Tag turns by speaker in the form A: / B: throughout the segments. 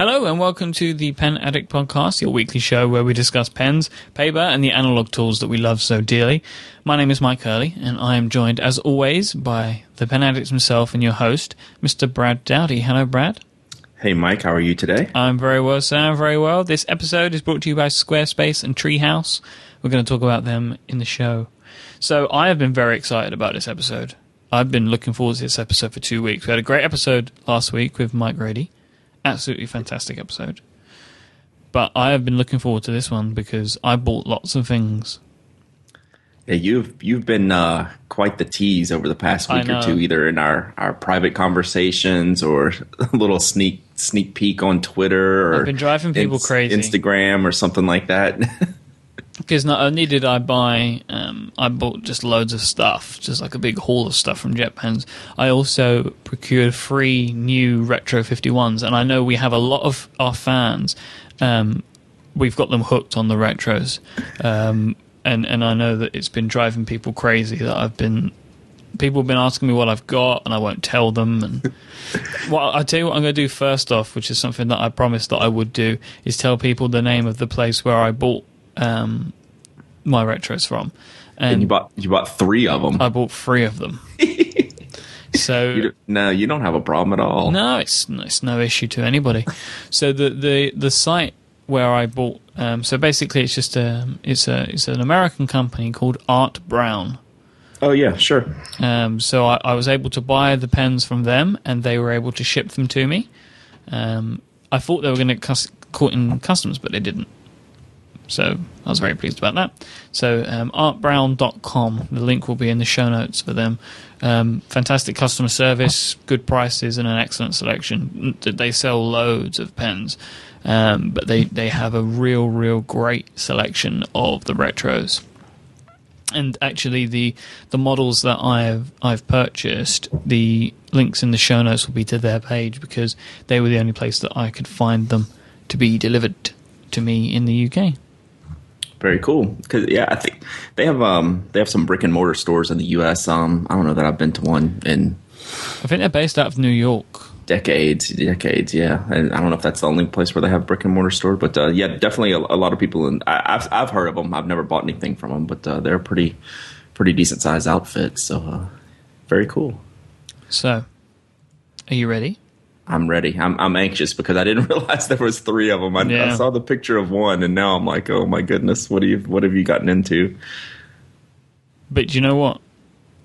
A: Hello and welcome to the Pen Addict Podcast, your weekly show where we discuss pens, paper, and the analog tools that we love so dearly. My name is Myke Hurley, and I am joined, as always, by the Pen Addict himself and your host, Mr. Brad Dowdy. Hello, Brad.
B: Hey, Myke, how are you today?
A: I'm very well, sir. I'm very well. This episode is brought to you by Squarespace and Treehouse. We're going to talk about them in the show. So, I have been very excited about this episode. I've been looking forward to this episode for two weeks. We had a great episode last week with Mike Grady. Absolutely fantastic episode. But I have been looking forward to this one because I bought lots of things.
B: Yeah, you've you've been uh, quite the tease over the past week or two, either in our, our private conversations or a little sneak sneak peek on Twitter or
A: I've been driving people crazy.
B: Instagram or something like that.
A: Because not only did I buy, um, I bought just loads of stuff, just like a big haul of stuff from JetPens. I also procured three new Retro 51s, and I know we have a lot of our fans. Um, we've got them hooked on the retros, um, and and I know that it's been driving people crazy that I've been. People have been asking me what I've got, and I won't tell them. And well, I tell you what, I'm going to do first off, which is something that I promised that I would do, is tell people the name of the place where I bought um, my retros from, and,
B: and you bought you bought three of them.
A: I bought three of them. so
B: You no, you don't have a problem at all.
A: no, it's it's no issue to anybody. so the the the site where I bought, um, so basically it's just a it's a it's an American company called Art Brown.
B: Oh yeah, sure.
A: Um, so I, I was able to buy the pens from them, and they were able to ship them to me. Um, I thought they were going to cus- caught in customs, but they didn't. So I was very pleased about that. So um, artbrown.com, the link will be in the show notes for them. Um, fantastic customer service, good prices, and an excellent selection. They sell loads of pens, um, but they, they have a real, real great selection of the retros and actually the the models that I've I've purchased, the links in the show notes will be to their page because they were the only place that I could find them to be delivered to me in the UK.
B: Very cool. Because yeah, I think they have um they have some brick and mortar stores in the U.S. Um, I don't know that I've been to one in
A: I think they're based out of New York.
B: decades, decades. Yeah, and I don't know if that's the only place where they have brick and mortar store, but uh, yeah, definitely a, a lot of people. And I've I've heard of them. I've never bought anything from them, but uh, they're a pretty pretty decent sized outfit. So uh, very cool.
A: So, are you ready?
B: I'm ready. I'm I'm anxious because I didn't realize there was three of them. I,
A: Yeah.
B: I saw the picture of one, and now I'm like, oh my goodness, what do you what have you gotten into?
A: But you know what?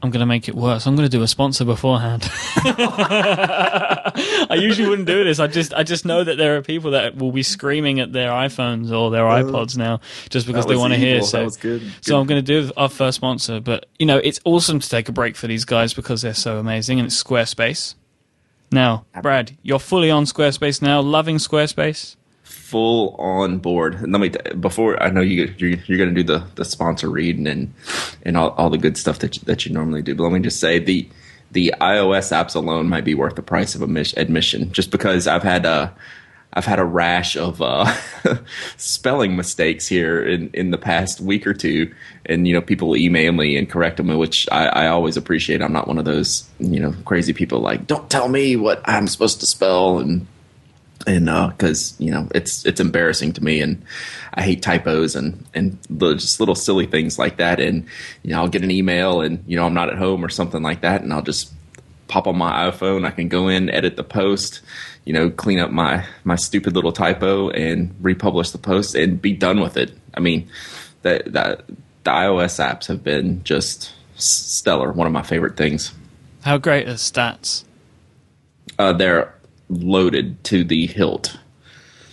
A: I'm going to make it worse. I'm going to do a sponsor beforehand. I usually wouldn't do this. I just I just know that there are people that will be screaming at their iPhones or their uh, iPods now just because they want to hear. So
B: was good.
A: So I'm going to do our first sponsor, but you know it's awesome to take a break for these guys because they're so amazing, and it's Squarespace. Now, Brad, you're fully on Squarespace now, loving Squarespace.
B: full on board. And Let me before I know you you're, you're going to do the, the sponsor read and and all, all the good stuff that you, that you normally do. But let me just say the the iOS apps alone might be worth the price of admission, just because I've had a I've had a rash of uh, spelling mistakes here in, in the past week or two, and you know people email me and correct them, which I, I always appreciate. I'm not one of those you know crazy people like don't tell me what I'm supposed to spell and and because you know it's it's embarrassing to me, and I hate typos and and just little silly things like that. And you know, I'll get an email, and you know, I'm not at home or something like that, and I'll just pop on my iPhone. I can go in, edit the post, you know, clean up my my stupid little typo, and republish the post, and be done with it. I mean, that that the iOS apps have been just stellar. One of my favorite things.
A: How great are stats?
B: Uh, they're loaded to the hilt.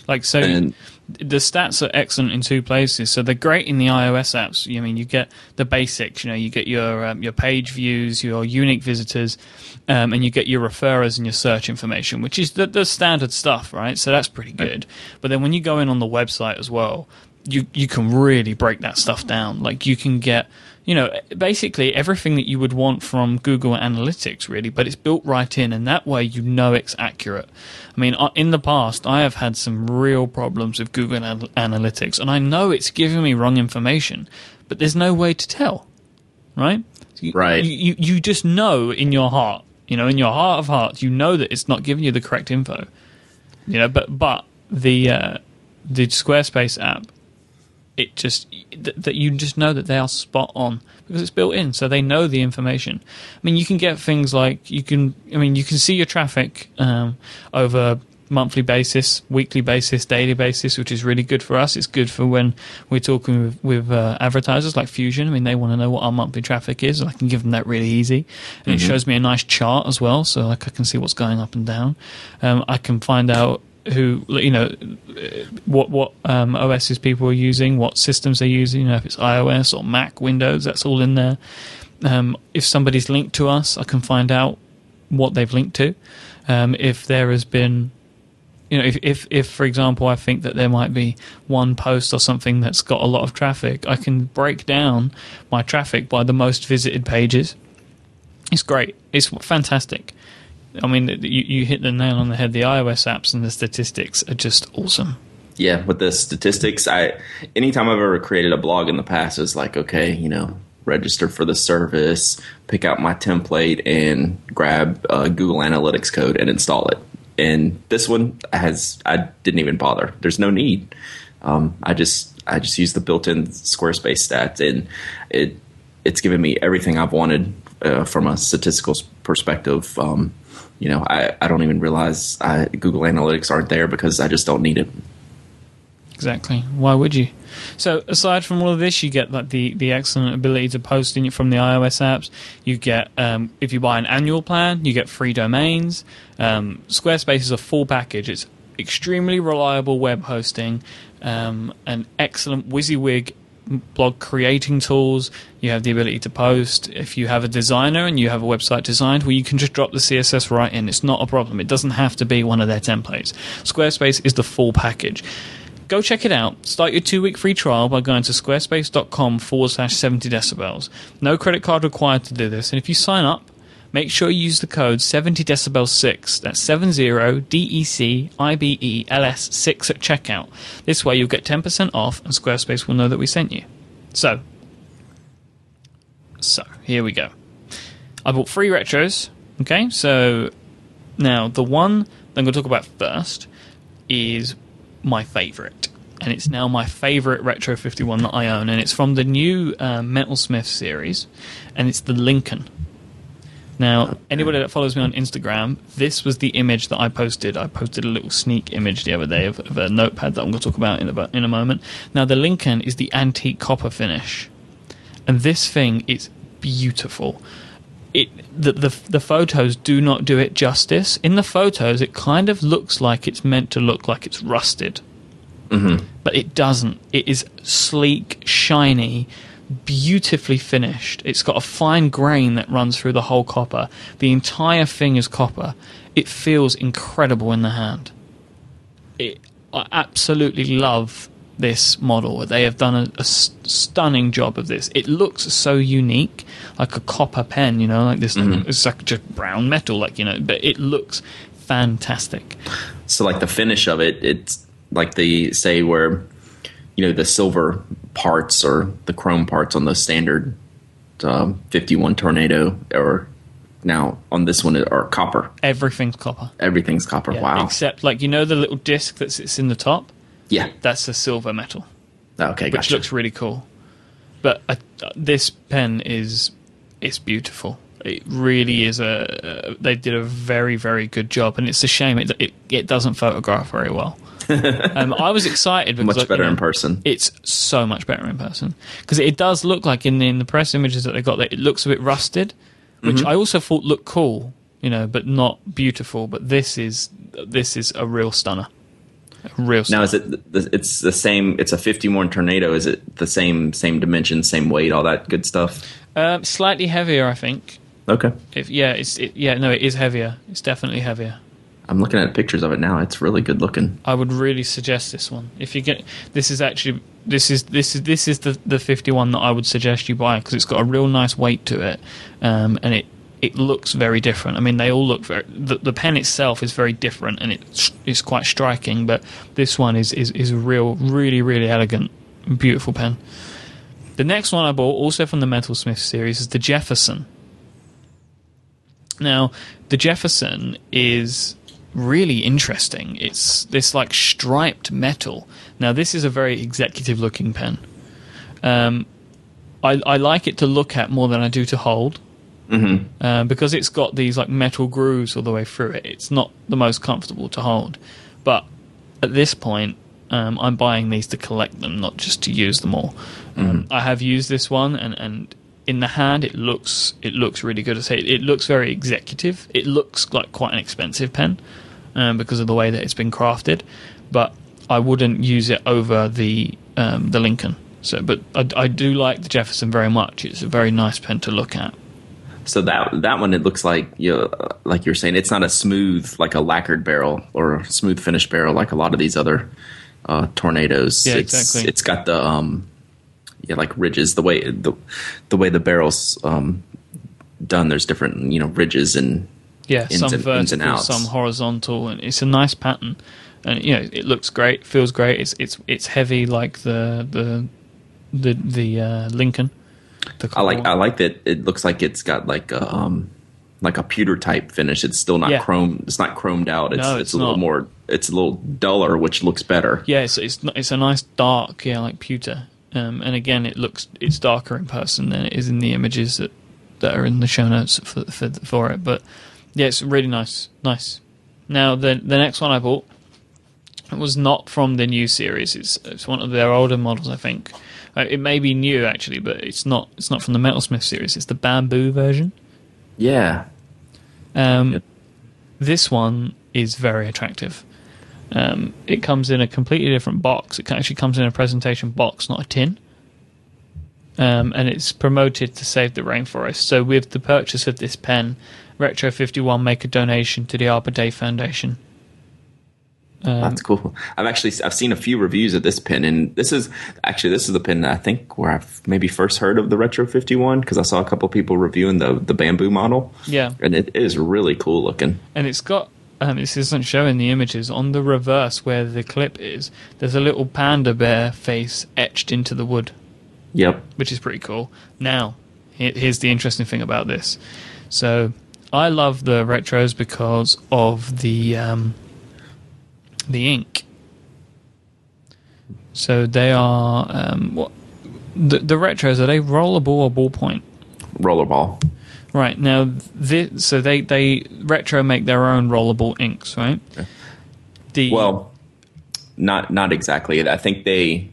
A: Like so,
B: And-
A: the stats are excellent in two places. So they're great in the iOS apps. I mean, you get the basics. You know, you get your um, your page views, your unique visitors, um, and you get your referrers and your search information, which is the, the standard stuff, right? So that's pretty good. But then when you go in on the website as well, you you can really break that stuff down. Like you can get you know basically everything that you would want from Google Analytics, really, but it's built right in, and that way you know it's accurate. I mean, uh, in the past, I have had some real problems with Google Anal- Analytics, and I know it's giving me wrong information, but there's no way to tell, right?
B: Right.
A: You, you, you just know in your heart, you know, in your heart of hearts, you know that it's not giving you the correct info, you know. But but the uh, the Squarespace app, it just th- that you just know that they are spot on because it's built in, so they know the information. I mean, you can get things like you can. I mean, you can see your traffic um, over monthly basis, weekly basis, daily basis, which is really good for us. It's good for when we're talking with, with uh, advertisers like Fusion. I mean, they want to know what our monthly traffic is, and I can give them that really easy. And it shows me a nice chart as well, so like I can see what's going up and down. Um, I can find out who you know what what um, OSs people are using, what systems they're using. You know, if it's iOS or Mac, Windows, that's all in there. Um, if somebody's linked to us, I can find out what they've linked to. Um, if there has been, you know, if, if if for example, I think that there might be one post or something that's got a lot of traffic, I can break down my traffic by the most visited pages. It's great. It's fantastic. I mean, you, you hit the nail on the head. The iOS apps and the statistics are just awesome.
B: Yeah, with the statistics, I anytime I've ever created a blog in the past, it's like okay, you know, register for the service, pick out my template, and grab uh, Google Analytics code and install it. And this one has I didn't even bother. There's no need. Um, I just I just use the built-in Squarespace stats, and it it's given me everything I've wanted uh, from a statistical perspective. Um, you know, I, I don't even realize I, Google Analytics aren't there because I just don't need it.
A: Exactly. Why would you? So aside from all of this, you get like the, the excellent ability to post in from the iOS apps. You get um, if you buy an annual plan, you get free domains. Um, Squarespace is a full package. It's extremely reliable web hosting, um, an excellent WYSIWYG blog creating tools. You have the ability to post. If you have a designer and you have a website designed, well, you can just drop the CSS right in. It's not a problem. It doesn't have to be one of their templates. Squarespace is the full package. Go check it out. Start your two week free trial by going to squarespace.com forward slash 70 decibels. No credit card required to do this. And if you sign up, make sure you use the code 70 decibels 6 that's 70 d-e-c-i-b-e-l-s 6 at checkout. This way you'll get 10% off and squarespace will know that we sent you. So so here we go. I bought three retros okay? So now the one i'm going to talk about first is my favorite. And it's now my favorite retro 51 that i own. And it's from the new uh, metalsmith series. And it's the lincoln now, anybody that follows me on Instagram, this was the image that I posted. I posted a little sneak image the other day of, of a notepad that I'm going to talk about in a, in a moment. Now, the Lincoln is the antique copper finish, and this thing is beautiful. It the, the the photos do not do it justice. In the photos, it kind of looks like it's meant to look like it's rusted,
B: Mm-hmm.
A: but it doesn't. It is sleek, shiny, beautifully finished. It's got a fine grain that runs through the whole copper. The entire thing is copper. It feels incredible in the hand. It, I absolutely love this model. They have done a, a s- stunning job of this. It looks so unique, like a copper pen, you know, like this. Mm-hmm. It's like just brown metal, like you know, but it looks fantastic.
B: So like the finish of it, it's like the say where you know the silver parts or the chrome parts on the standard um, 51 tornado or now on this one are copper.
A: Everything's copper.
B: Everything's copper.
A: Yeah,
B: wow.
A: Except, like you know, the little disc that sits in the top.
B: yeah.
A: That's a silver metal.
B: Okay.
A: which
B: Gotcha.
A: looks really cool. But uh, this pen is it's beautiful. It really is a. Uh, they did a very very good job, and it's a shame it it, it doesn't photograph very well. um, I was excited because
B: much
A: like, you
B: better
A: know,
B: in person.
A: It's so much better in person because it does look like in in the press images that they got that it looks a bit rusted, which
B: Mm-hmm.
A: I also thought looked cool, you know, but not beautiful. But this is this is a real stunner. A real stunner.
B: Now is it? It's the same. It's a 51 tornado. Is it the same same dimension, same weight, all that good stuff?
A: um, slightly heavier, I think.
B: Okay.
A: If yeah, it's it, yeah, no, it is heavier. It's definitely heavier.
B: I'm looking at pictures of it now. It's really good looking.
A: I would really suggest this one. If you get this is actually this is this is this is the the 51 that I would suggest you buy because it's got a real nice weight to it, um, and it it looks very different. I mean, they all look very. The, the pen itself is very different, and it's it's quite striking. But this one is is is a real, really, really elegant, beautiful pen. The next one I bought, also from the Metalsmith series, is the Jefferson. Now, the Jefferson is really interesting. It's this like striped metal. Now this is a very executive looking pen. Um, I, I like it to look at more than I do to hold. Mm-hmm. Uh, because it's got these like metal grooves all the way through it. It's not the most comfortable to hold. But at this point, um, I'm buying these to collect them, not just to use them all. Um, I have used this one, and, and in the hand, it looks it looks really good. I say it, it looks very executive. It looks like quite an expensive pen um, because of the way that it's been crafted. But I wouldn't use it over the um, the Lincoln. So, but I, I do like the Jefferson very much. It's a very nice pen to look at.
B: So that that one, it looks like you know, like you're saying, it's not a smooth like a lacquered barrel or a smooth finished barrel like a lot of these other uh, tornadoes.
A: Yeah,
B: it's,
A: exactly.
B: It's got the um, yeah, like ridges. The way the the way the barrels um done. There's different you know ridges and
A: Yeah,
B: ins
A: some
B: and-
A: vertical, some horizontal, and it's a nice pattern. And you know, it looks great, feels great. It's it's it's heavy like the the the the uh, Lincoln. The
B: I like I like that it looks like it's got like a um like a pewter type finish. It's still not
A: Yeah.
B: chrome. It's not chromed out. It's
A: No,
B: it's,
A: it's
B: a little more. It's a little duller, which looks better.
A: Yeah, it's it's it's a nice dark, yeah, like pewter. Um, and again, it looks it's darker in person than it is in the images that that are in the show notes for for, for it. But yeah, it's really nice, nice. Now the the next one I bought was not from the new series. It's it's one of their older models, I think. Uh, it may be new actually, but it's not. It's not from the Metalsmith series. It's the bamboo version.
B: Yeah,
A: Um. This one is very attractive. Um, it comes in a completely different box. It actually comes in a presentation box, not a tin. Um, and it's promoted to save the rainforest. So, with the purchase of this pen, Retro 51 make a donation to the Arbor Day Foundation. Um,
B: that's cool. I've actually I've seen a few reviews of this pin, and this is actually this is the pin I think where I've maybe first heard of the Retro Fifty One because I saw a couple people reviewing the the bamboo model.
A: Yeah.
B: and it is really cool looking.
A: and it's got um, this isn't showing the images on the reverse where the clip is there's a little panda bear face etched into the wood
B: Yep.
A: which is pretty cool now here's the interesting thing about this so i love the retros because of the um, the ink so they are um, what the, the retros are they rollable or ballpoint
B: Rollerball.
A: Right now, this, so they they retro make their own rollable inks, right? The
B: Well, not not exactly. I think they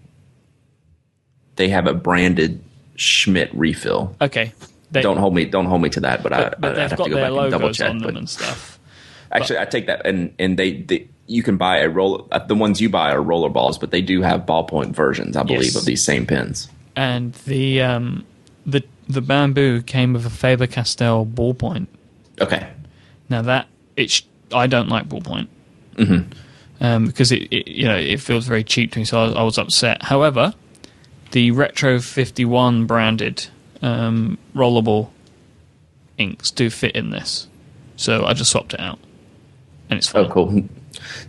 B: they have a branded Schmidt refill.
A: okay, they,
B: Don't hold me don't hold me to that, but, I,
A: but, but
B: I'd
A: got
B: to go
A: their
B: back and double check.
A: on them
B: But
A: and stuff.
B: actually, I take that and and they, they you can buy a roll. uh, The ones you buy are roller balls, but they do have ballpoint versions, I believe,
A: Yes.
B: of these same pins.
A: And the um the the bamboo came with a Faber Castell ballpoint.
B: Okay,
A: Now that it's I don't like ballpoint
B: Mm-hmm.
A: um, because it, it you know it feels very cheap to me, so I was, I was upset. However, the Retro Fifty One branded um, rollable inks do fit in this, so I just swapped it out, and it's fine.
B: oh cool.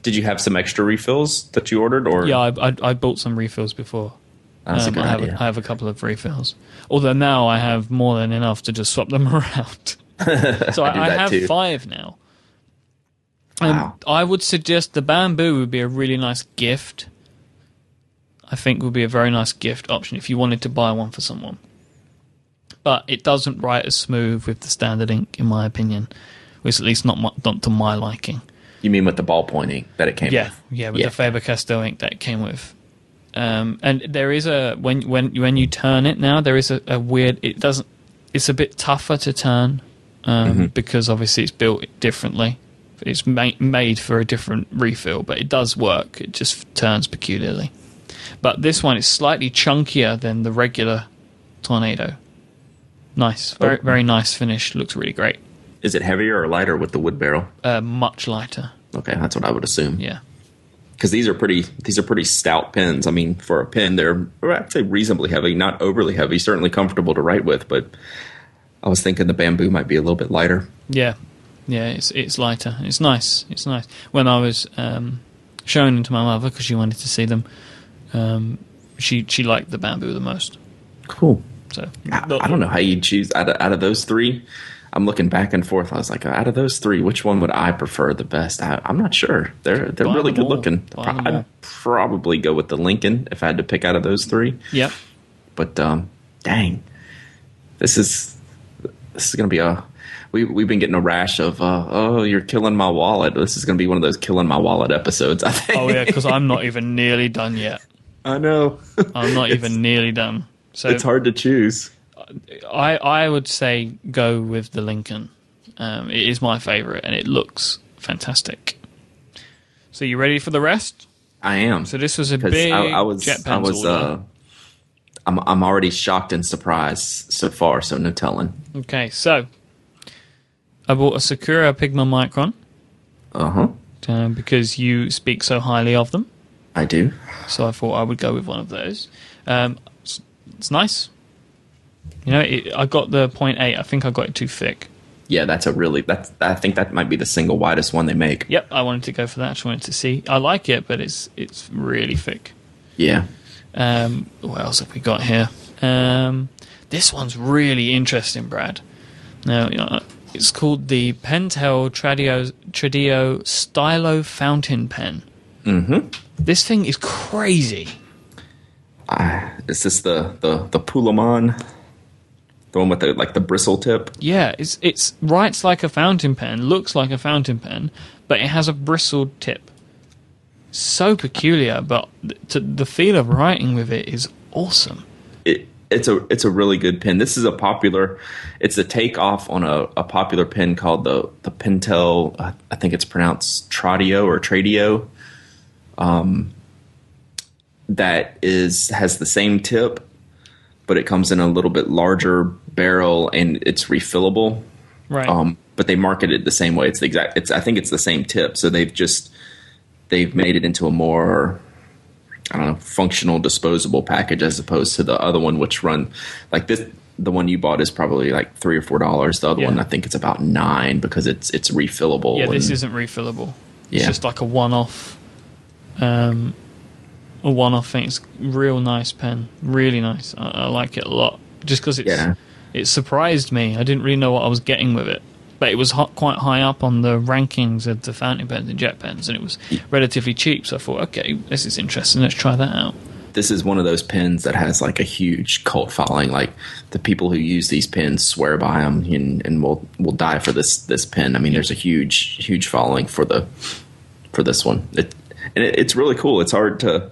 B: Did you have some extra refills that you ordered, or
A: Yeah, I, I, I bought some refills before.
B: That's a
A: Um,
B: good
A: I have
B: idea.
A: A, I have a couple of refills. Although now I have more than enough to just swap them around. so I,
B: do
A: I, have
B: too.
A: five now. Um,
B: Wow.
A: I would suggest the bamboo would be a really nice gift. I think would be a very nice gift option if you wanted to buy one for someone. But it doesn't write as smooth with the standard ink, in my opinion. Or at least not, my, not to my liking.
B: you mean with the ballpoint ink that it came
A: Yeah,
B: with?
A: yeah, with
B: Yeah.
A: the Faber Castell ink that it came with. Um, and there is a when when when you turn it now, there is a, a weird. It doesn't. It's a bit tougher to turn um,
B: Mm-hmm.
A: because obviously it's built differently. It's ma- made for a different refill, but it does work. It just turns peculiarly. But this one is slightly chunkier than the regular tornado. Nice, very
B: Oh.
A: very nice finish. Looks really great.
B: Is it heavier or lighter with the wood barrel?
A: Uh, much lighter.
B: Okay, that's what I would assume.
A: Yeah.
B: because these are pretty these are pretty stout pens. I mean, for a pen, they're I'd say reasonably heavy, not overly heavy. Certainly comfortable to write with, but I was thinking the bamboo might be a little bit lighter.
A: Yeah, yeah, it's it's lighter. It's nice. It's nice. When I was um, showing them to my mother because she wanted to see them, um, she she liked the bamboo the most.
B: Cool.
A: So
B: I, I don't know how you choose out of, out of those three. I'm looking back and forth. I was like, out of those three, which one would I prefer the best? I, I'm not sure. They're they're
A: Buy
B: really good
A: all.
B: looking.
A: Buy.
B: I'd probably go with the Lincoln if I had to pick out of those three.
A: Yep.
B: But um, dang, this is this is gonna be a we we've been getting a rash of uh, oh you're killing my wallet. This is gonna be one of those killing my wallet episodes. I think.
A: Oh yeah, because I'm not even nearly done yet.
B: I know.
A: I'm not even nearly done. So
B: it's hard to choose.
A: I I would say go with the Lincoln. Um, it is my favorite, and it looks fantastic. So you ready for the rest?
B: I am.
A: So this was a big
B: I, I was
A: jet
B: I was uh I'm I'm already shocked and surprised so far, so no telling.
A: Okay, so I bought a Sakura Pigma Micron
B: Uh-huh.
A: uh, because you speak so highly of them.
B: I do.
A: So I thought I would go with one of those. Um, it's, it's nice. You know, it, I got the point eight. I think I got it too thick.
B: Yeah, that's a really that's I think that might be the single widest one they make.
A: Yep, I wanted to go for that. I just wanted to see. I like it, but it's it's really thick.
B: Yeah.
A: Um, what else have we got here? Um, this one's really interesting, Brad. Now, you know, it's called the Pentel Tradio, Tradio Stylo Fountain Pen.
B: Mm-hmm.
A: This thing is crazy.
B: Uh, is this the the the Pulaman? The one with the like the bristle tip?
A: Yeah, it's it's writes like a fountain pen, looks like a fountain pen, but it has a bristled tip. So peculiar, but th- to, the feel of writing with it is awesome.
B: It, it's a it's a really good pen. This is a popular. It's a takeoff on a, a popular pen called the the Pentel. I think it's pronounced Tradio or Tradio. Um, that is has the same tip, but it comes in a little bit larger barrel and it's refillable.
A: Right.
B: Um, but they market it the same way. It's the exact. It's I think it's the same tip. So they've just they've made it into a more I don't know functional disposable package as opposed to the other one, which run like this. The one you bought is probably like three or four dollars. The other
A: Yeah.
B: one I think it's about nine because it's it's refillable.
A: yeah, this isn't refillable. It's
B: Yeah.
A: just like a one-off. Um, a one-off thing. It's real nice pen. Really nice. I, I like it a lot. Just because it's
B: Yeah.
A: it surprised me. I didn't really know what I was getting with it. But it was hot, quite high up on the rankings of the fountain pens and jet pens, and it was relatively cheap. So I thought, okay, this is interesting. Let's try that out.
B: this is one of those pens that has like a huge cult following. Like the people who use these pens swear by them and, and will will die for this this pen. I mean, there's a huge huge following for the for this one. It, and it, it's really cool. It's hard to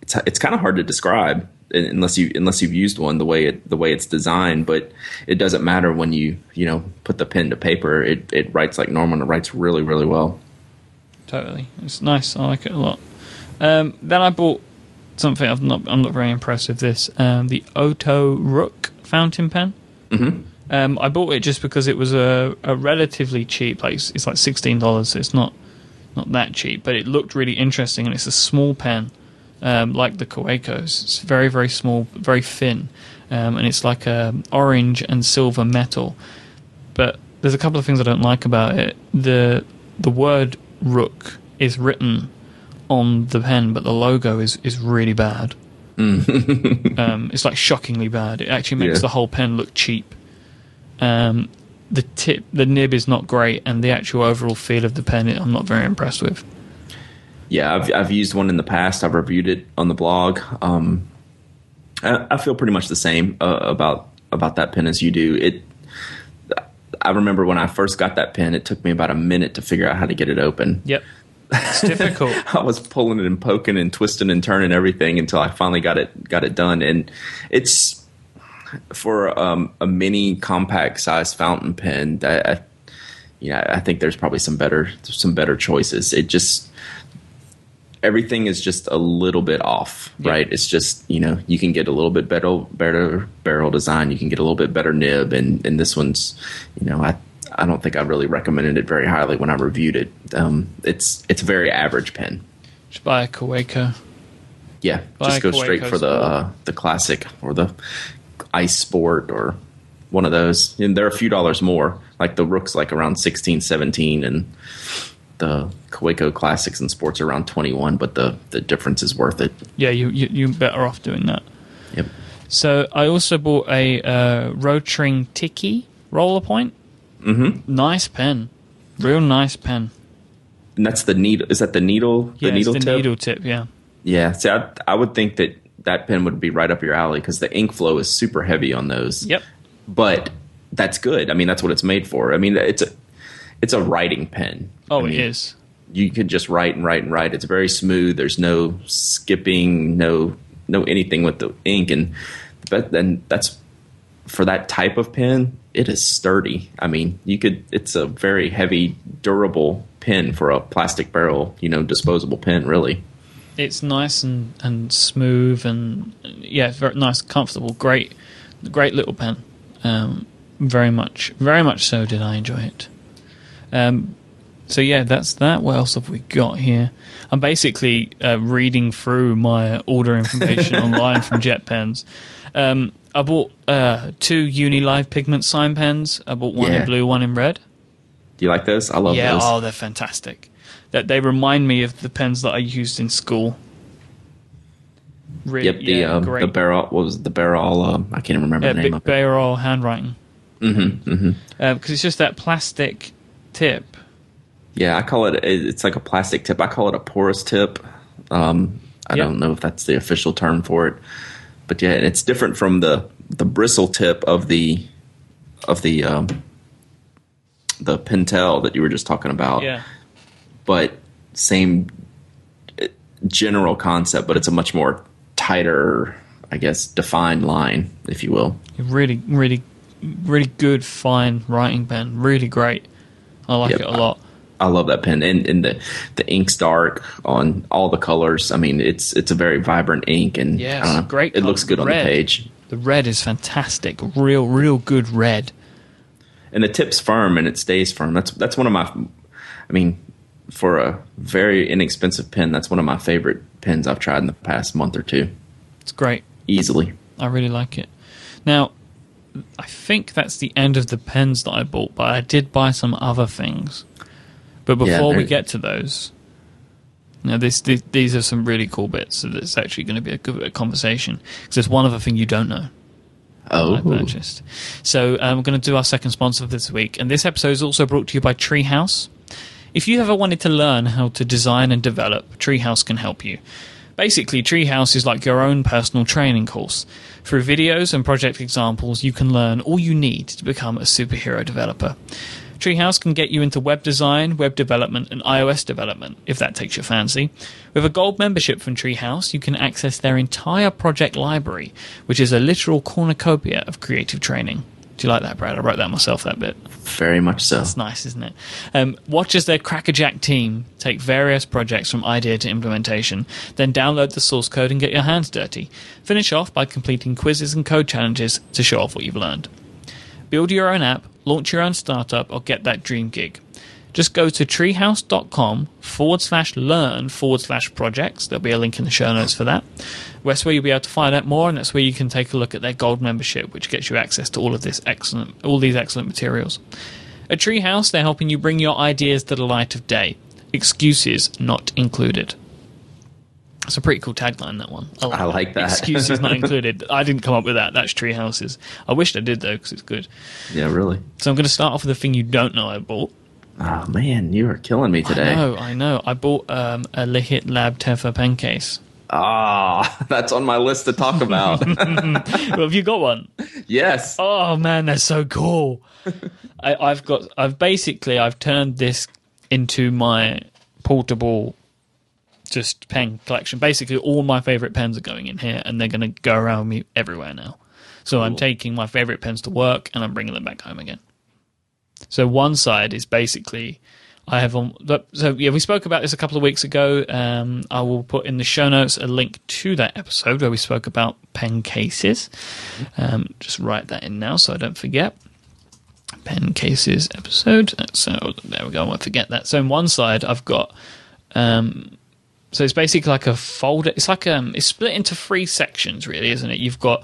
B: it's it's kind of hard to describe unless you unless you've used one the way it the way it's designed. But it doesn't matter when you you know put the pen to paper. It it writes like normal. and It writes really really well.
A: Totally, it's nice. I like it a lot. Um, then I bought something. I'm not. I'm not very impressed with this. Um, the Ohto Rook fountain pen.
B: Mhm.
A: Um, I bought it just because it was a, a relatively cheap. Like it's, it's like sixteen dollars. So it's not not that cheap, but it looked really interesting, and it's a small pen, um, like the Kawecos. It's very very small, very thin, um, and it's like a orange and silver metal. But there's a couple of things I don't like about it. The the word Rook is written on the pen, but the logo is is really bad. um, it's like shockingly bad. It actually makes
B: Yeah.
A: the whole pen look cheap. Um, the tip, the nib is not great, and the actual overall feel of the pen, I'm not very impressed with.
B: Yeah, I've I've used one in the past. I've reviewed it on the blog. Um, I, I feel pretty much the same uh, about about that pen as you do. It. I remember when I first got that pen, it took me about a minute to figure out how to get it open.
A: Yep, it's difficult.
B: I was pulling it and poking and twisting and turning everything until I finally got it got it done. And it's for um, a mini compact size fountain pen. That I, yeah, I think there's probably some better some better choices. It just everything is just a little bit off,
A: Yeah.
B: right? It's just you know you can get a little bit better better barrel design. You can get a little bit better nib, and and this one's you know I. I don't think I really recommended it very highly when I reviewed it. Um, it's it's a very average pen.
A: Just buy a Kaweco.
B: Yeah,
A: Buy
B: just go
A: Kaweco
B: straight for the uh, the classic or the ice sport or one of those. And they're a few dollars more. Like the Rook's like around 16, 17 and the Kaweco classics and sports are around 21, but the the difference is worth it.
A: Yeah, you, you you're better off doing that.
B: Yep.
A: So I also bought a uh, Rotring Tikky. roller point. Mm-hmm. Nice pen, real nice pen.
B: And that's the needle. Is that the needle? The
A: Yeah, it's
B: needle
A: the
B: tip.
A: needle tip. Yeah,
B: Yeah. See, I, I would think that that pen would be right up your alley because the ink flow is super heavy on those.
A: yep.
B: But that's good. I mean, that's what it's made for. I mean, it's a it's a writing pen.
A: Oh,
B: I mean,
A: is.
B: You can just write and write and write. It's very smooth. There's no skipping, no no anything with the ink, and but then that's for that type of pen. It is sturdy. I mean, you could. It's a very heavy, durable pen for a plastic barrel, you know, disposable pen. Really.
A: It's nice and, and smooth and yeah, very nice, comfortable, great, great little pen. Um, very much, very much so. Did I enjoy it? Um, so yeah, that's that. What else have we got here? I'm basically uh, reading through my order information online from Jet Pens. Um, I bought uh, two Uni Live pigment sign pens. I bought one
B: Yeah.
A: in blue, one in red.
B: Do you like those? I love
A: yeah,
B: those.
A: oh, they're fantastic. That they remind me of the pens that I used in school. Really,
B: Yep, the
A: yeah,
B: um, the barrel what was the barrel? Um, I can't remember
A: yeah,
B: the name it.
A: barrel handwriting.
B: Mm-hmm, mm-hmm.
A: Because it's just that plastic tip.
B: Yeah, I call it. It's like a plastic tip. I call it a porous tip. Um, I
A: Yep.
B: don't know if that's the official term for it, but yeah, it's different from the the bristle tip of the of the um, the Pentel that you were just talking about.
A: Yeah,
B: but same uh, general concept, but it's a much more tighter, I guess, defined line, if you will.
A: really, really, really good fine writing pen. Really great. I like
B: Yep.
A: it a lot.
B: I love that pen, and, and the the ink's dark on all the colors. I mean, it's it's a very vibrant ink, and I know,
A: great
B: It looks
A: color.
B: good on the page,
A: The red is fantastic. Real, real good red.
B: and the tip's firm and it stays firm. That's that's one of my. I mean, for a very inexpensive pen, that's one of my favorite pens I've tried in the past month or two,
A: It's great.
B: easily.
A: I really like it. Now, I think that's the end of the pens that I bought, but I did buy some other things. But
B: Yeah,
A: before we get to those, now this, this these are some really cool bits. So it's actually going to be a good of conversation because there's one other thing you don't know.
B: Oh,
A: I purchased. So um, we're going to do our second sponsor this week, and this episode is also brought to you by Treehouse. If you ever wanted to learn how to design and develop, Treehouse can help you. Basically, Treehouse is like your own personal training course. Through videos and project examples, you can learn all you need to become a superhero developer. Treehouse can get you into web design, web development, and iOS development, if that takes your fancy. With a gold membership from Treehouse, you can access their entire project library, which is a literal cornucopia of creative training. Do you like that, Brad? I wrote that myself, that bit.
B: very much so.
A: That's nice, isn't it? Um, watch as their crackerjack team take various projects from idea to implementation, then download the source code and get your hands dirty. Finish off by completing quizzes and code challenges to show off what you've learned. Build your own app, launch your own startup, or get that dream gig. Just go to treehouse.com forward slash learn forward slash projects. There'll be a link in the show notes for that. That's where you'll be able to find out more, and that's where you can take a look at their gold membership, which gets you access to all of this excellent, all these excellent materials. At Treehouse, they're helping you bring your ideas to the light of day. Excuses not included. It's a pretty cool tagline, that one.
B: I like that.
A: Excuses not included. I didn't come up with that. That's Treehouse's. I wish I did, though, because it's good.
B: Yeah, really.
A: So I'm going to start off with a thing you don't know I bought.
B: Oh man, you are killing me today.
A: I know, I know. I bought um, a Lihit Lab Teffa pen case.
B: Ah, that's on my list to talk about.
A: well, have you got one?
B: yes.
A: Oh man, they're so cool. I, I've got. I've basically. I've turned this into my portable, just pen collection. Basically, all my favorite pens are going in here, and they're going to go around me everywhere now. So I'm taking my favorite pens to work, and I'm bringing them back home again. So one side is basically. I have on. So yeah, we spoke about this a couple of weeks ago. Um, I will put in the show notes a link to that episode where we spoke about pen cases. Um, just write that in now so I don't forget. Pen cases episode. So there we go. I won't forget that. So on one side, I've got. Um, so it's basically like a folder. It's like um, it's split into three sections, really, isn't it? You've got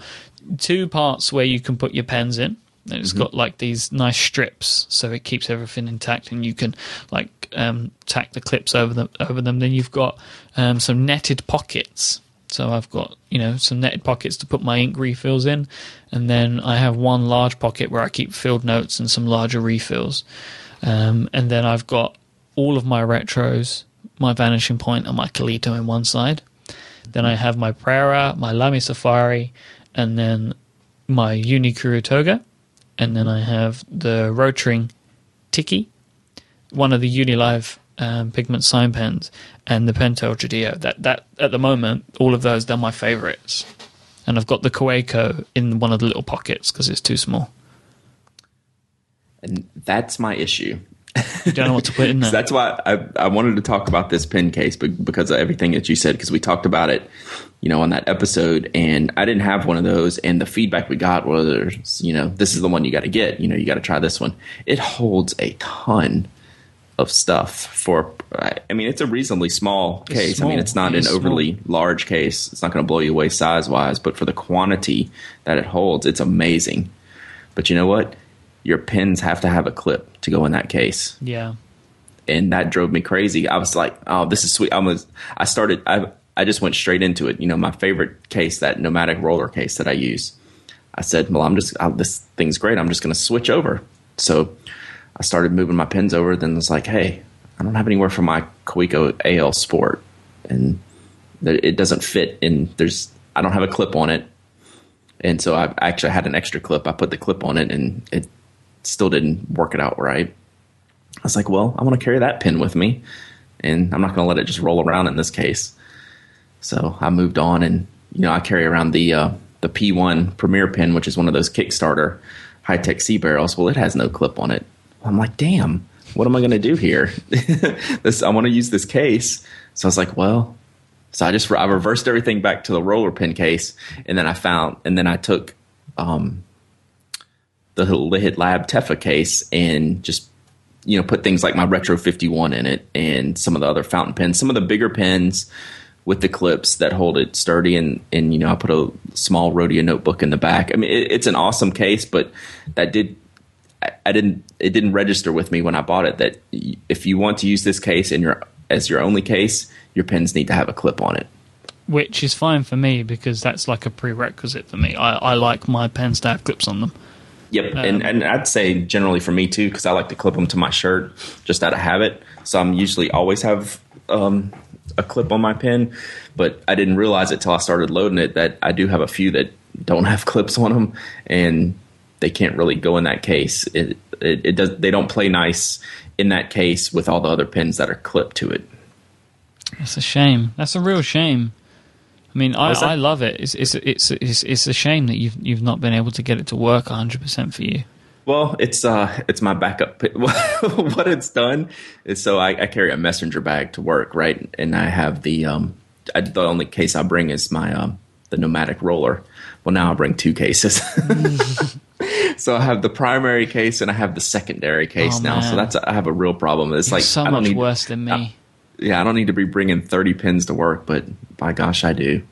A: two parts where you can put your pens in. And it's got like these nice strips, so it keeps everything intact, and you can like um, tack the clips over them. Over them. Then you've got um, some netted pockets So I've got you know some netted pockets to put my ink refills in, and then I have one large pocket where I keep filled notes and some larger refills, um, and then I've got all of my retros, my vanishing point, and my Kalito in one side. Then I have my Prera, my Lamy Safari, and then my Uni Kurutoga, and then I have the Rotring Tikky, one of the Uni Live um, pigment sign pens, and the Pentel Tradio. That that at the moment, all of those they're my favourites, and I've got the Kaweco in one of the little pockets because it's too small.
B: And that's my issue.
A: You don't know what to put in there.
B: That's why I, I wanted to talk about this pen case but because of everything that you said, because we talked about it, you know, on that episode, and I didn't have one of those, and the feedback we got was, you know, this is the one you got to get, you know, you got to try this one. It holds a ton of stuff for. I mean, it's a reasonably small case. I mean, it's not an overly large case. It's not going to blow you away size wise, but for the quantity that it holds, it's amazing. But you know what? Your pins have to have a clip to go in that case
A: yeah,
B: and that drove me crazy. I was like, "Oh, this is sweet." I was, I started, I, I just went straight into it. You know, my favorite case, that nomadic roller case that I use. I said, "Well, I'm just I, this thing's great. I'm just going to switch over." So I started moving my pins over. Then was like, "Hey, I don't have anywhere for my Kaweco AL Sport, and it doesn't fit in. There's I don't have a clip on it." And so I actually had an extra clip. I put the clip on it, and it still didn't work it out right. I was like, well, I want to carry that pin with me, and I'm not going to let it just roll around in this case. So I moved on, and you know, I carry around the uh, the P1 Premier pin, which is one of those Kickstarter Hi-Tec-C barrels. Well, it has no clip on it. I'm like, damn, what am I going to do here? this I want to use this case. So I was like, well, so I just I reversed everything back to the roller pin case, and then I found, and then I took um, the Lihit Lab Teffa case and just you know put things like my Retro 51 in it and some of the other fountain pens, some of the bigger pens with the clips that hold it sturdy, and and you know I put a small Rhodia notebook in the back. I mean, it, it's an awesome case, but that did. I, I didn't. It didn't register with me when I bought it that if you want to use this case in your as your only case, your pens need to have a clip on it.
A: which is fine for me because that's like a prerequisite for me. I, I like my pens to have clips on them.
B: Yep, and and I'd say generally for me too, because I like to clip them to my shirt just out of habit. So I'm usually always have um, a clip on my pen, but I didn't realize it till I started loading it that I do have a few that don't have clips on them, and they can't really go in that case. It it, it does. They don't play nice in that case with all the other pins that are clipped to it.
A: That's a shame. That's a real shame. I mean, I, I love it. It's, it's it's it's it's a shame that you've you've not been able to get it to work 100 percent for you.
B: Well, it's uh, it's my backup. what it's done is so I, I carry a messenger bag to work, right? And I have the um, I, the only case I bring is my um, the nomadic roller. Well, now I bring two cases. so I have the primary case and I have the secondary case
A: Oh,
B: now. So that's I have a real problem. It's like
A: so
B: I
A: much
B: need,
A: worse than me.
B: Yeah, I don't need to be bringing thirty pins to work, but by gosh, I do.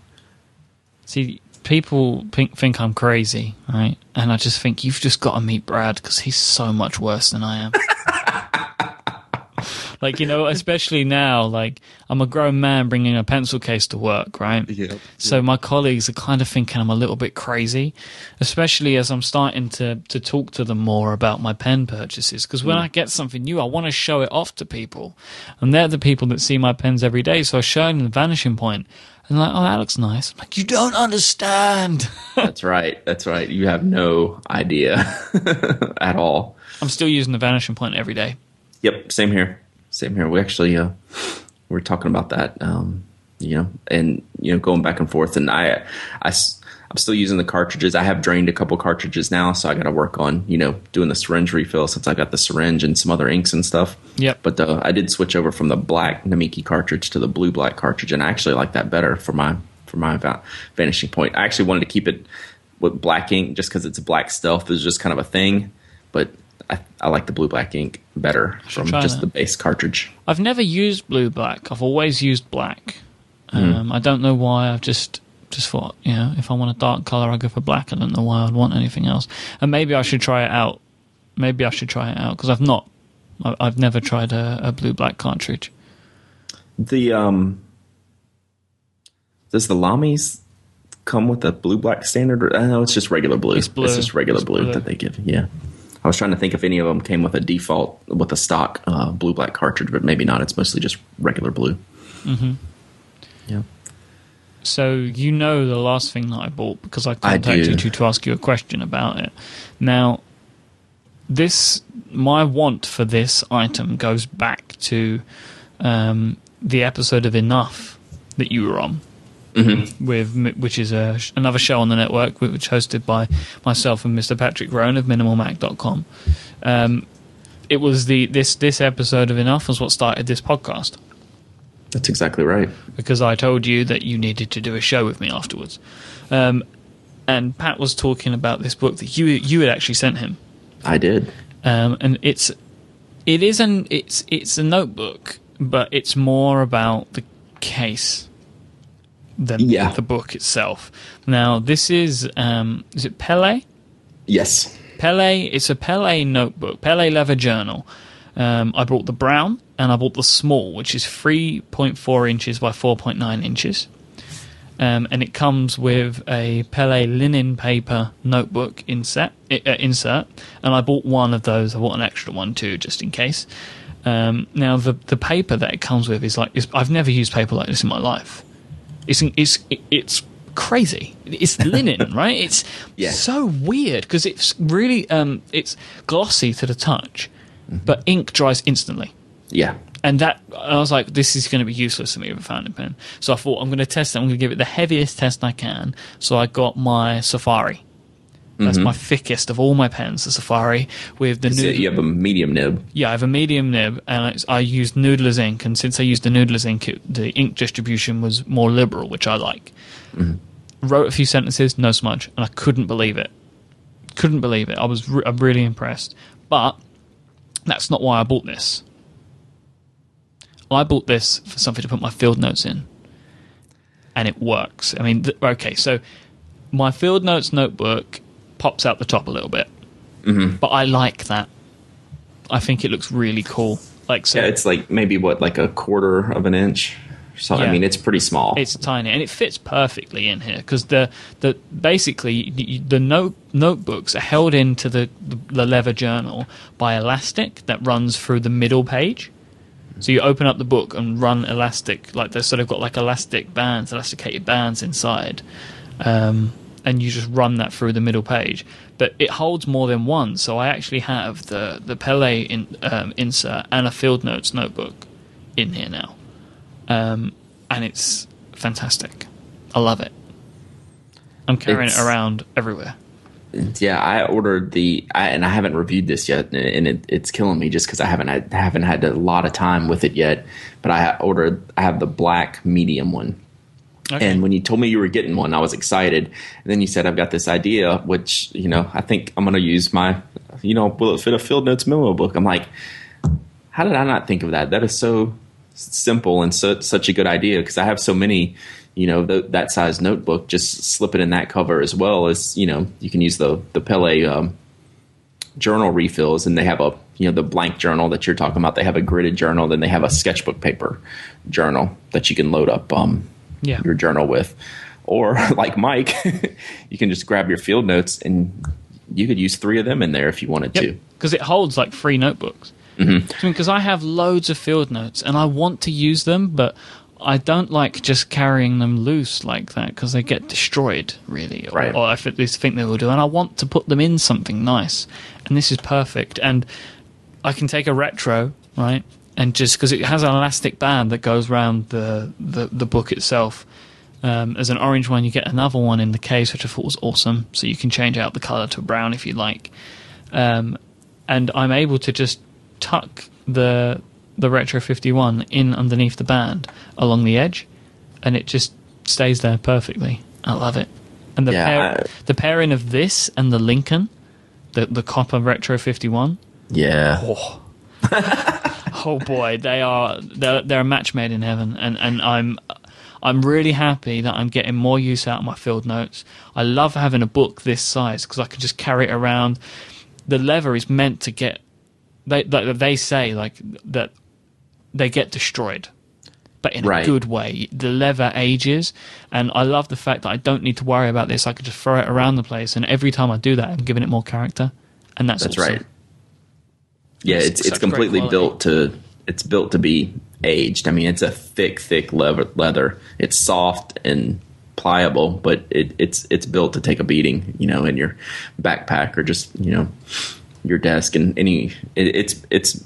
A: See, people think, think I'm crazy, right? And I just think you've just got to meet Brad because he's so much worse than I am. like you know, especially now, like I'm a grown man bringing a pencil case to work, right?
B: Yeah.
A: So my colleagues are kind of thinking I'm a little bit crazy, especially as I'm starting to to talk to them more about my pen purchases. Because when hmm. I get something new, I want to show it off to people, and they're the people that see my pens every day. So I show them the Vanishing Point, and like, "Oh, that looks nice." I'm like, "You don't understand."
B: That's right. That's right. You have no idea at all.
A: I'm still using the Vanishing Point every day.
B: Yep, same here. Same here. We actually uh, we're talking about that, um, you know, and you know, going back and forth. And I, I, am still using the cartridges. I have drained a couple cartridges now, so I got to work on you know doing the syringe refill since I got the syringe and some other inks and stuff.
A: Yep.
B: But uh, I did switch over from the black Namiki cartridge to the blue black cartridge, and I actually like that better for my for my va- vanishing point. I actually wanted to keep it with black ink just because it's a black stealth is just kind of a thing, but. I, I like the blue black ink better from just
A: that.
B: the base cartridge.
A: I've never used blue black. I've always used black. Um, I don't know why. I've just just thought, you know, if I want a dark color, I go for black. I don't know why I'd want anything else. And maybe I should try it out. Maybe I should try it out because I've not. I've never tried a, a blue black cartridge.
B: The um Does the Lamis come with a blue black standard? Or, uh, no, it's just regular blue.
A: It's blue.
B: just regular
A: It's
B: blue,
A: blue.
B: that they give. Yeah. I was trying to think if any of them came with a default with a stock uh, blue black cartridge, but maybe not. It's mostly just regular blue. Mm-hmm. Yeah.
A: So you know the last thing that I bought because I
B: I
A: contacted
B: do.
A: you to ask you a question about it. Now, this my want for this item goes back to um, the episode of Enough that you were on. With which is a another show on the network, which hosted by myself and Mr. Patrick Rhone of MinimalMac.com. Um, it was the this this episode of Enough was what started this podcast
B: That's exactly right.
A: because I told you that you needed to do a show with me afterwards. Um, and Pat was talking about this book that you you had actually sent him,
B: I did.
A: um, and it's it is an it's it's a notebook, but it's more about the case than
B: Yeah.
A: the book itself. Now this is um, is it Pelle?
B: Yes.
A: Pelle, it's a Pelle notebook, Pelle leather journal. Um, I bought the brown and I bought the small, which is 3.4 inches by 4.9 inches. Um, and it comes with a Pelle linen paper notebook insert, uh, insert. And I bought one of those. I bought an extra one too, just in case. Um, now the the paper that it comes with is like is, I've never used paper like this in my life. It's it's it's crazy. It's linen, right? It's
B: Yeah.
A: so weird because it's really um, it's glossy to the touch, but ink dries instantly.
B: Yeah.
A: And that I was like, this is going to be useless to me with a fountain pen. So I thought I'm going to test it. I'm going to give it the heaviest test I can. So I got my Safari. That's mm-hmm. my thickest of all my pens, the Safari with the
B: So
A: new.
B: you have a medium nib.
A: Yeah, I have a medium nib, and it's, I used Noodler's ink. And since I used the Noodler's ink, it, the ink distribution was more liberal, which I like. Mm-hmm. Wrote a few sentences, no smudge, and I couldn't believe it. Couldn't believe it. I was re- I'm really impressed. But that's not why I bought this. I bought this for something to put my field notes in, and it works. I mean, th- okay, so my field notes notebook pops out the top a little bit, mm-hmm. but I like that. I think it looks really cool. Like so,
B: Yeah, it's like maybe what, like a quarter of an inch. So
A: Yeah.
B: I mean, it's pretty small.
A: it's tiny and it fits perfectly in here because the the basically the note notebooks are held into the the leather journal by elastic that runs through the middle page. So you open up the book and run elastic like they've sort of got like elastic bands, elasticated bands inside, um, and you just run that through the middle page. But it holds more than one, so I actually have the the Pelle in, um, insert and a field notes notebook in here now um, and it's fantastic. I love it. I'm carrying
B: It's-
A: it around everywhere.
B: Yeah, I ordered the, I, and I haven't reviewed this yet, and it, it's killing me just because I haven't had, haven't had a lot of time with it yet. But I ordered, I have the black medium one,
A: Okay.
B: and when you told me you were getting one, I was excited. And then you said I've got this idea, which you know I think I'm going to use my, you know, will it fit a field notes memo book? I'm like, how did I not think of that? That is so simple and so, such a good idea because I have so many, you know, th- that size notebook. Just slip it in that cover as well as you know you can use the the Pelle um, journal refills, and they have a you know the blank journal that you're talking about. They have a gridded journal, then they have a sketchbook paper journal that you can load up um,
A: Yeah.
B: your journal with, or like Myke, you can just grab your field notes and you could use three of them in there if you wanted
A: Yep.
B: to.
A: Because it holds like three notebooks. Because I have loads of field notes and I want to use them, but I don't like just carrying them loose like that because they get destroyed, really. Or,
B: Right.
A: or I at least think they will do. And I want to put them in something nice. And this is perfect. And I can take a retro, right? And just because it has an elastic band that goes around the, the, the book itself. Um, as an orange one, you get another one in the case, which I thought was awesome. So you can change out the color to brown if you like. Um, and I'm able to just tuck the the Retro 51 in underneath the band along the edge, and it just stays there perfectly. I love it. And the
B: Yeah,
A: pair,
B: I-
A: the pairing of this and the Lincoln, the the copper Retro 51.
B: Yeah.
A: Oh, oh boy, they are they're, they're a match made in heaven, and and I'm. I'm really happy that I'm getting more use out of my field notes. I love having a book this size because I can just carry it around. The leather is meant to get. They they, they say like that they get destroyed, but in a good way. The leather ages, and I love the fact that I don't need to worry about this. I can just throw it around the place, and every time I do that, I'm giving it more character, and that's
B: That's
A: awesome.
B: right. Yeah,
A: It's
B: it's it's completely built to it's built to be aged. I mean, it's a thick, thick leather. Leather. It's soft and pliable, but it, it's it's built to take a beating. You know, in your backpack or just you know your desk and any. It, it's it's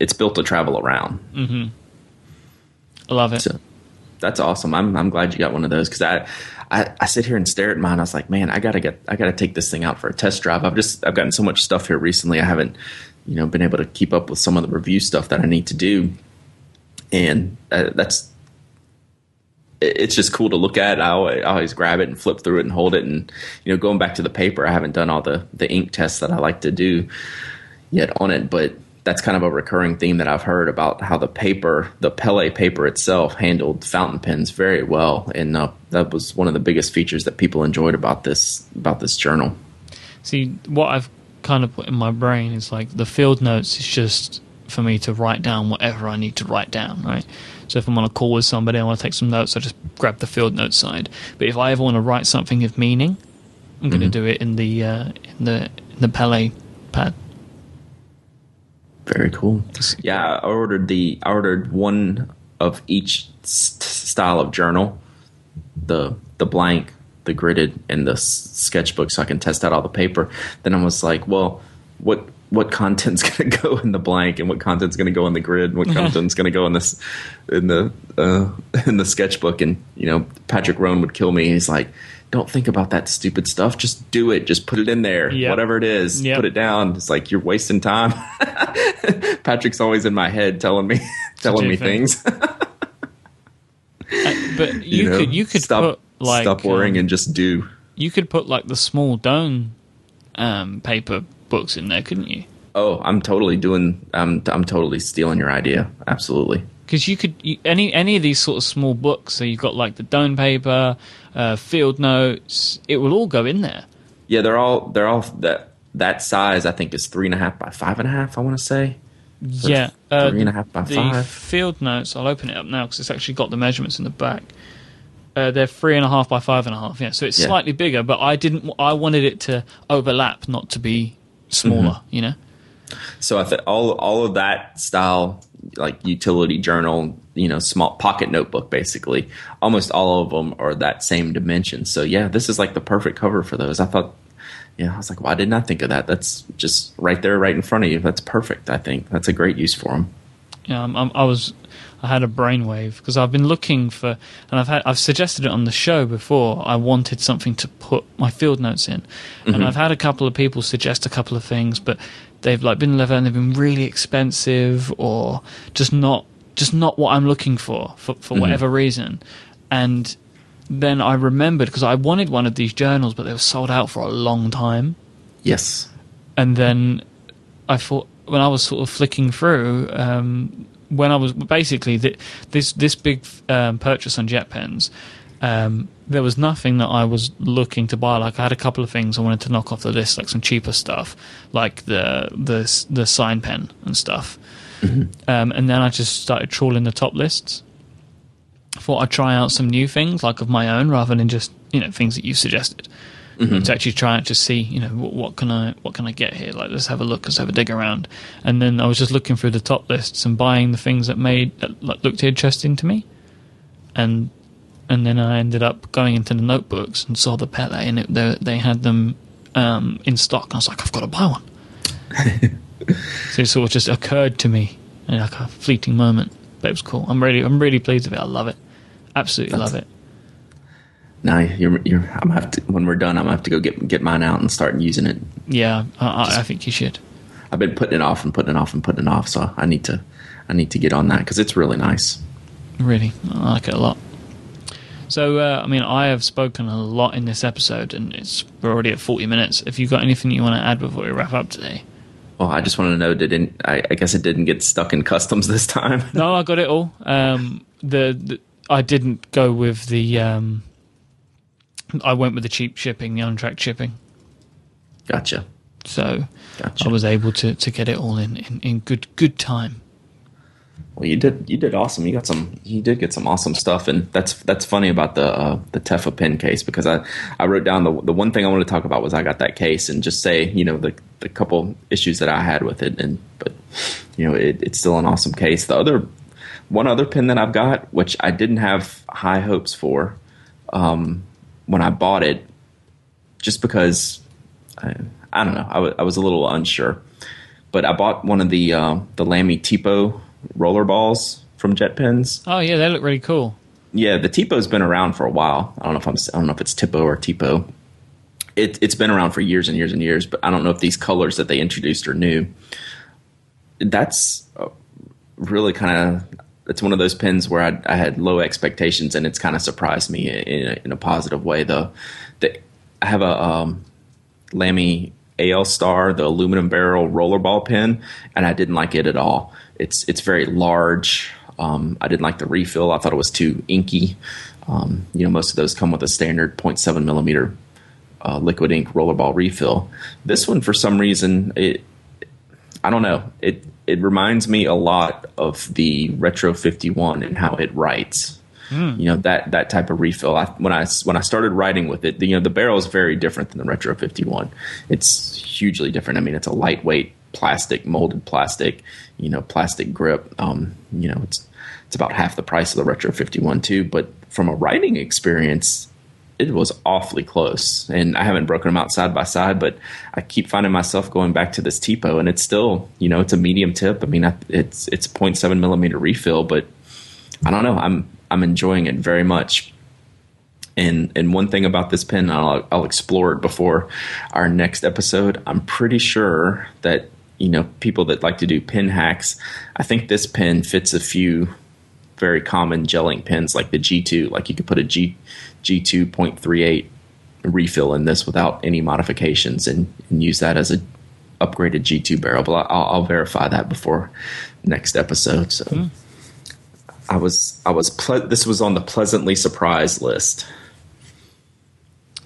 B: it's built to travel around.
A: I love it.
B: So that's awesome. I'm I'm glad you got one of those because I, I I sit here and stare at mine. I was like, man, I gotta get I gotta take this thing out for a test drive. I've just I've gotten so much stuff here recently. I haven't you know been able to keep up with some of the review stuff that I need to do, and uh, that's it's just cool to look at. I always, I always grab it and flip through it and hold it. And you know, going back to the paper, I haven't done all the the ink tests that I like to do yet on it, but that's kind of a recurring theme that I've heard about how the paper, the Pelle paper itself, handled fountain pens very well, and uh, that was one of the biggest features that people enjoyed about this about this journal.
A: See, what I've kind of put in my brain is like the field notes is just for me to write down whatever I need to write down, right? So if I'm on a call with somebody, I want to take some notes, I just grab the field notes side. But if I ever want to write something of meaning, I'm going to do it in the uh, in the in the Pelle pad.
B: Very cool. Yeah, I ordered the I ordered one of each st- style of journal, the the blank, the gridded, and the s- sketchbook, so I can test out all the paper. Then I was like, well, what what content's going to go in the blank, and what content's going to go in the grid, and what content's going to go in this in the uh, in the sketchbook? And you know, Patrick Rhone would kill me. He's like. Don't think about that stupid stuff. Just do it. Just put it in there.
A: Yep.
B: Whatever it is,
A: Yep.
B: put it down. It's like you're wasting time. Patrick's always in my head telling me telling me
A: things.
B: things.
A: Uh, but you,
B: know?
A: could you could
B: stop
A: put like
B: stop worrying
A: um,
B: and just do.
A: you could put like the small Doane um, paper books in there, couldn't you?
B: Oh, I'm totally doing. I'm I'm totally stealing your idea. Absolutely.
A: because you could you, any any of these sort of small books. So you've got like the Doane paper, uh, field notes. It will all go in there.
B: Yeah, they're all they're all that that size. I think is three and a half by five and a half. I want to say.
A: yeah,
B: three and a half by
A: the
B: five.
A: field notes. I'll open it up now because it's actually got the measurements in the back. Uh, they're three and a half by five and a half. Yeah, so it's
B: Yeah.
A: slightly bigger, but I didn't. I wanted it to overlap, not to be smaller.
B: Mm-hmm.
A: You know.
B: So I think all all of that style, like utility journal, you know, small pocket notebook, basically, almost all of them are that same dimension. So yeah, this is like the perfect cover for those. I thought, yeah, I was like, why didn't I think of that? That's just right there, right in front of you. That's perfect. I think that's a great use for them.
A: Yeah, I'm, I'm, I was. I had a brainwave because I've been looking for, and I've had. I've suggested it on the show before. I wanted something to put my field notes in, and mm-hmm. I've had a couple of people suggest a couple of things, but they've like been leather and they've been really expensive or just not just not what I'm looking for for, for whatever reason. And then I remembered because I wanted one of these journals, but they were sold out for a long time
B: Yes.
A: and then I thought when I was sort of flicking through, um, when I was basically th- this this big um, purchase on JetPens, um, there was nothing that I was looking to buy. Like I had a couple of things I wanted to knock off the list, like some cheaper stuff, like the the the sign pen and stuff. Um, and then I just started trawling the top lists. Thought I'd try out some new things, like of my own, rather than just you know things that you suggested to actually try and just see, you know, what, what can I what can I get here? Like, let's have a look, let's have a dig around. And then I was just looking through the top lists and buying the things that made that looked interesting to me. And and then I ended up going into the notebooks and saw the Pelle, and it, they, they had them um, in stock. I was like, I've got to buy one. so it sort of just occurred to me in like a fleeting moment, but it was cool. I'm really I'm really pleased with it. I love it, absolutely love it.
B: Now you're, you're. I'm gonna have to when we're done. I'm gonna have to go get get mine out and start using it.
A: Yeah, I, I, I think you should.
B: I've been putting it off and putting it off and putting it off. So I need to. I need to get on that because it's really nice.
A: Really, I like it a lot. So, uh, I mean, I have spoken a lot in this episode, and it's we're already at forty minutes. If you've got anything you want to add before we wrap up today,
B: Well, I just want to know did I, I guess it didn't get stuck in customs this time.
A: no, I got it all. Um, the, the I didn't go with the. Um, I went with the cheap shipping, the untracked shipping.
B: gotcha.
A: So
B: Gotcha.
A: I was able to, to get it all in, in, in good good time.
B: Well, you did you did awesome. You got some you did get some awesome stuff, and that's that's funny about the uh, the Teffa pen case because I I wrote down the the one thing I wanted to talk about was I got that case and just say you know the the couple issues that I had with it, and but you know it, it's still an awesome case. The other one other pen that I've got, which I didn't have high hopes for um, when I bought it, just because I, I don't know I, w- I was a little unsure, but I bought one of the uh, the Lamy Tipo roller balls from JetPens.
A: Oh yeah, they look really cool.
B: Yeah, the Tipo's been around for a while. I don't know if I'm I don't know if it's Tipo or Tipo. It, it's been around for years and years and years, but I don't know if these colors that they introduced are new. That's really kind of it's one of those pens where I, I, had low expectations and it's kind of surprised me in a, in a positive way. Though the I have a um, Lamy AL Star, the aluminum barrel rollerball pen, and I didn't like it at all. It's it's very large. Um, I didn't like the refill. I thought it was too inky. Um, you know, most of those come with a standard 0.7 millimeter uh, liquid ink rollerball refill. This one, for some reason, it I don't know. It it reminds me a lot of the Retro 51 and how it writes. Mm. You know that that type of refill. I, when I when I started writing with it, the, you know the barrel is very different than the Retro 51. It's hugely different. I mean, it's a lightweight plastic, molded plastic, you know, plastic grip. Um, you know, it's it's about half the price of the Retro 51 too. But from a writing experience, it was awfully close. And I haven't broken them out side by side, but I keep finding myself going back to this Tipo, and it's still, you know, it's a medium tip. I mean, it's it's 0.7 millimeter refill, but I don't know. I'm I'm enjoying it very much. And and one thing about this pen, I'll, I'll explore it before our next episode. I'm pretty sure that you know people that like to do pen hacks. I think this pen fits a few very common gelling pens like the G2. Like you could put a G G2.38 refill in this without any modifications and, and use that as a upgraded G2 barrel. But I'll, I'll verify that before next episode. So mm. I was I was ple- this was on the pleasantly surprised list.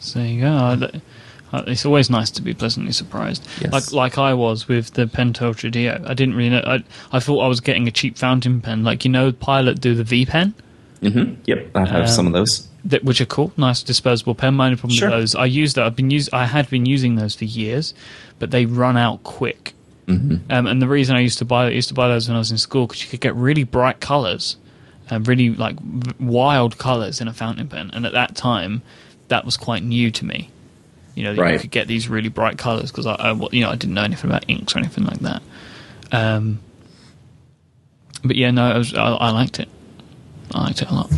A: So you go. Uh, it's always nice to be pleasantly surprised, yes. like like I was with the Pentel Tradio. I didn't really know. I I thought I was getting a cheap fountain pen, like you know, Pilot do the V pen.
B: Mm-hmm. Yep, I have um, some of those.
A: That, which are cool, nice disposable pen. My only problem sure. with those, I used that. I've been used. I had been using those for years, but they run out quick. Mm-hmm. Um, and the reason I used to buy, I used to buy those when I was in school because you could get really bright colors, and really like wild colors in a fountain pen. And at that time, that was quite new to me. You know, right. you could get these really bright colors because I, I, you know, I didn't know anything about inks or anything like that. Um, but yeah, no, was, I, I, liked it. I liked it a lot.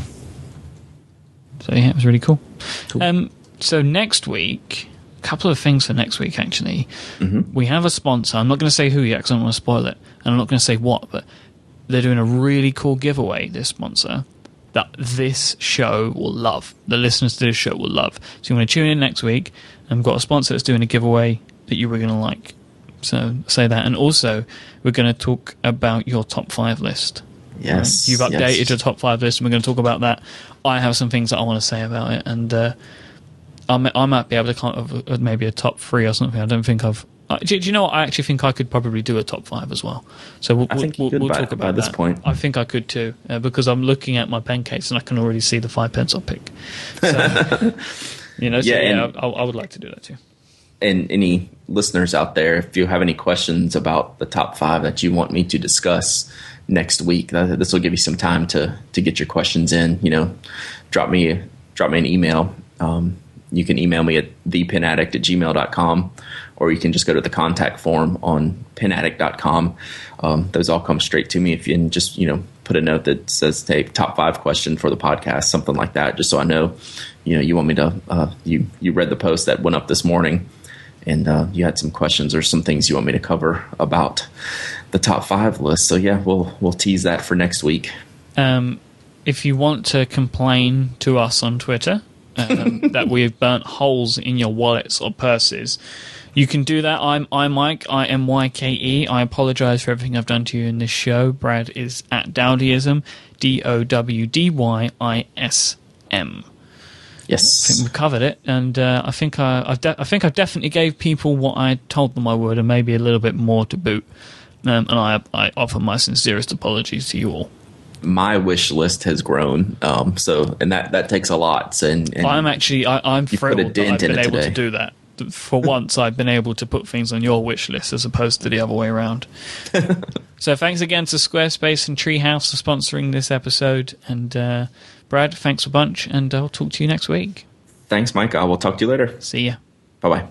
A: So yeah, it was really cool. cool. Um, so next week, a couple of things for next week actually. Mm-hmm. We have a sponsor. I'm not going to say who yet because I don't want to spoil it, and I'm not going to say what, but they're doing a really cool giveaway. This sponsor that this show will love. The listeners to this show will love. So you want to tune in next week and we've got a sponsor that's doing a giveaway that you were going to like. So say that. And also, we're going to talk about your top five list.
B: Yes.
A: Right? You've updated
B: yes.
A: your top five list, and we're going to talk about that. I have some things that I want to say about it, and uh, I, may, I might be able to come of uh, maybe a top three or something. I don't think I've. Uh, do, do, you know what? I actually think I could probably do a top five as well. So we'll, we'll, we'll, we'll talk about
B: this
A: that.
B: point.
A: I think I could too, uh, because I'm looking at my pen case and I can already see the five pens I'll pick. So, you know, so yeah, yeah I, I would like to do that too
B: and any listeners out there, if you have any questions about the top five that you want me to discuss next week, this will give you some time to to get your questions in. You know, drop me drop me an email. Um, you can email me at thepenaddict at gmail.com or you can just go to the contact form on penaddict.com. Um, those all come straight to me if you just, you know, put a note that says, hey, top five question for the podcast, something like that, just so I know, you know, you want me to, uh, you, you read the post that went up this morning and uh, you had some questions or some things you want me to cover about the top five list. So yeah, we'll we'll tease that for next week.
A: Um, if you want to complain to us on Twitter um, that we've burnt holes in your wallets or purses, you can do that. I'm I Mike. I M Y K E. I apologize for everything I've done to you in this show. Brad is at Dowdyism. D O W D Y I S M.
B: Yes,
A: I think we covered it, and uh, I think I, I've de- I think I definitely gave people what I told them I would, and maybe a little bit more to boot. Um, and I, I offer my sincerest apologies to you all.
B: My wish list has grown, um, so and that that takes a lot. And, and
A: I'm actually I, I'm
B: You put a
A: thrilled that I've been able to do that. For once, I've been able to put things on your wish list as opposed to the other way around. so, thanks again to Squarespace and Treehouse for sponsoring this episode. And uh, Brad, thanks a bunch, and I'll talk to you next week.
B: thanks, Myke. I will talk to you later.
A: See ya.
B: Bye bye.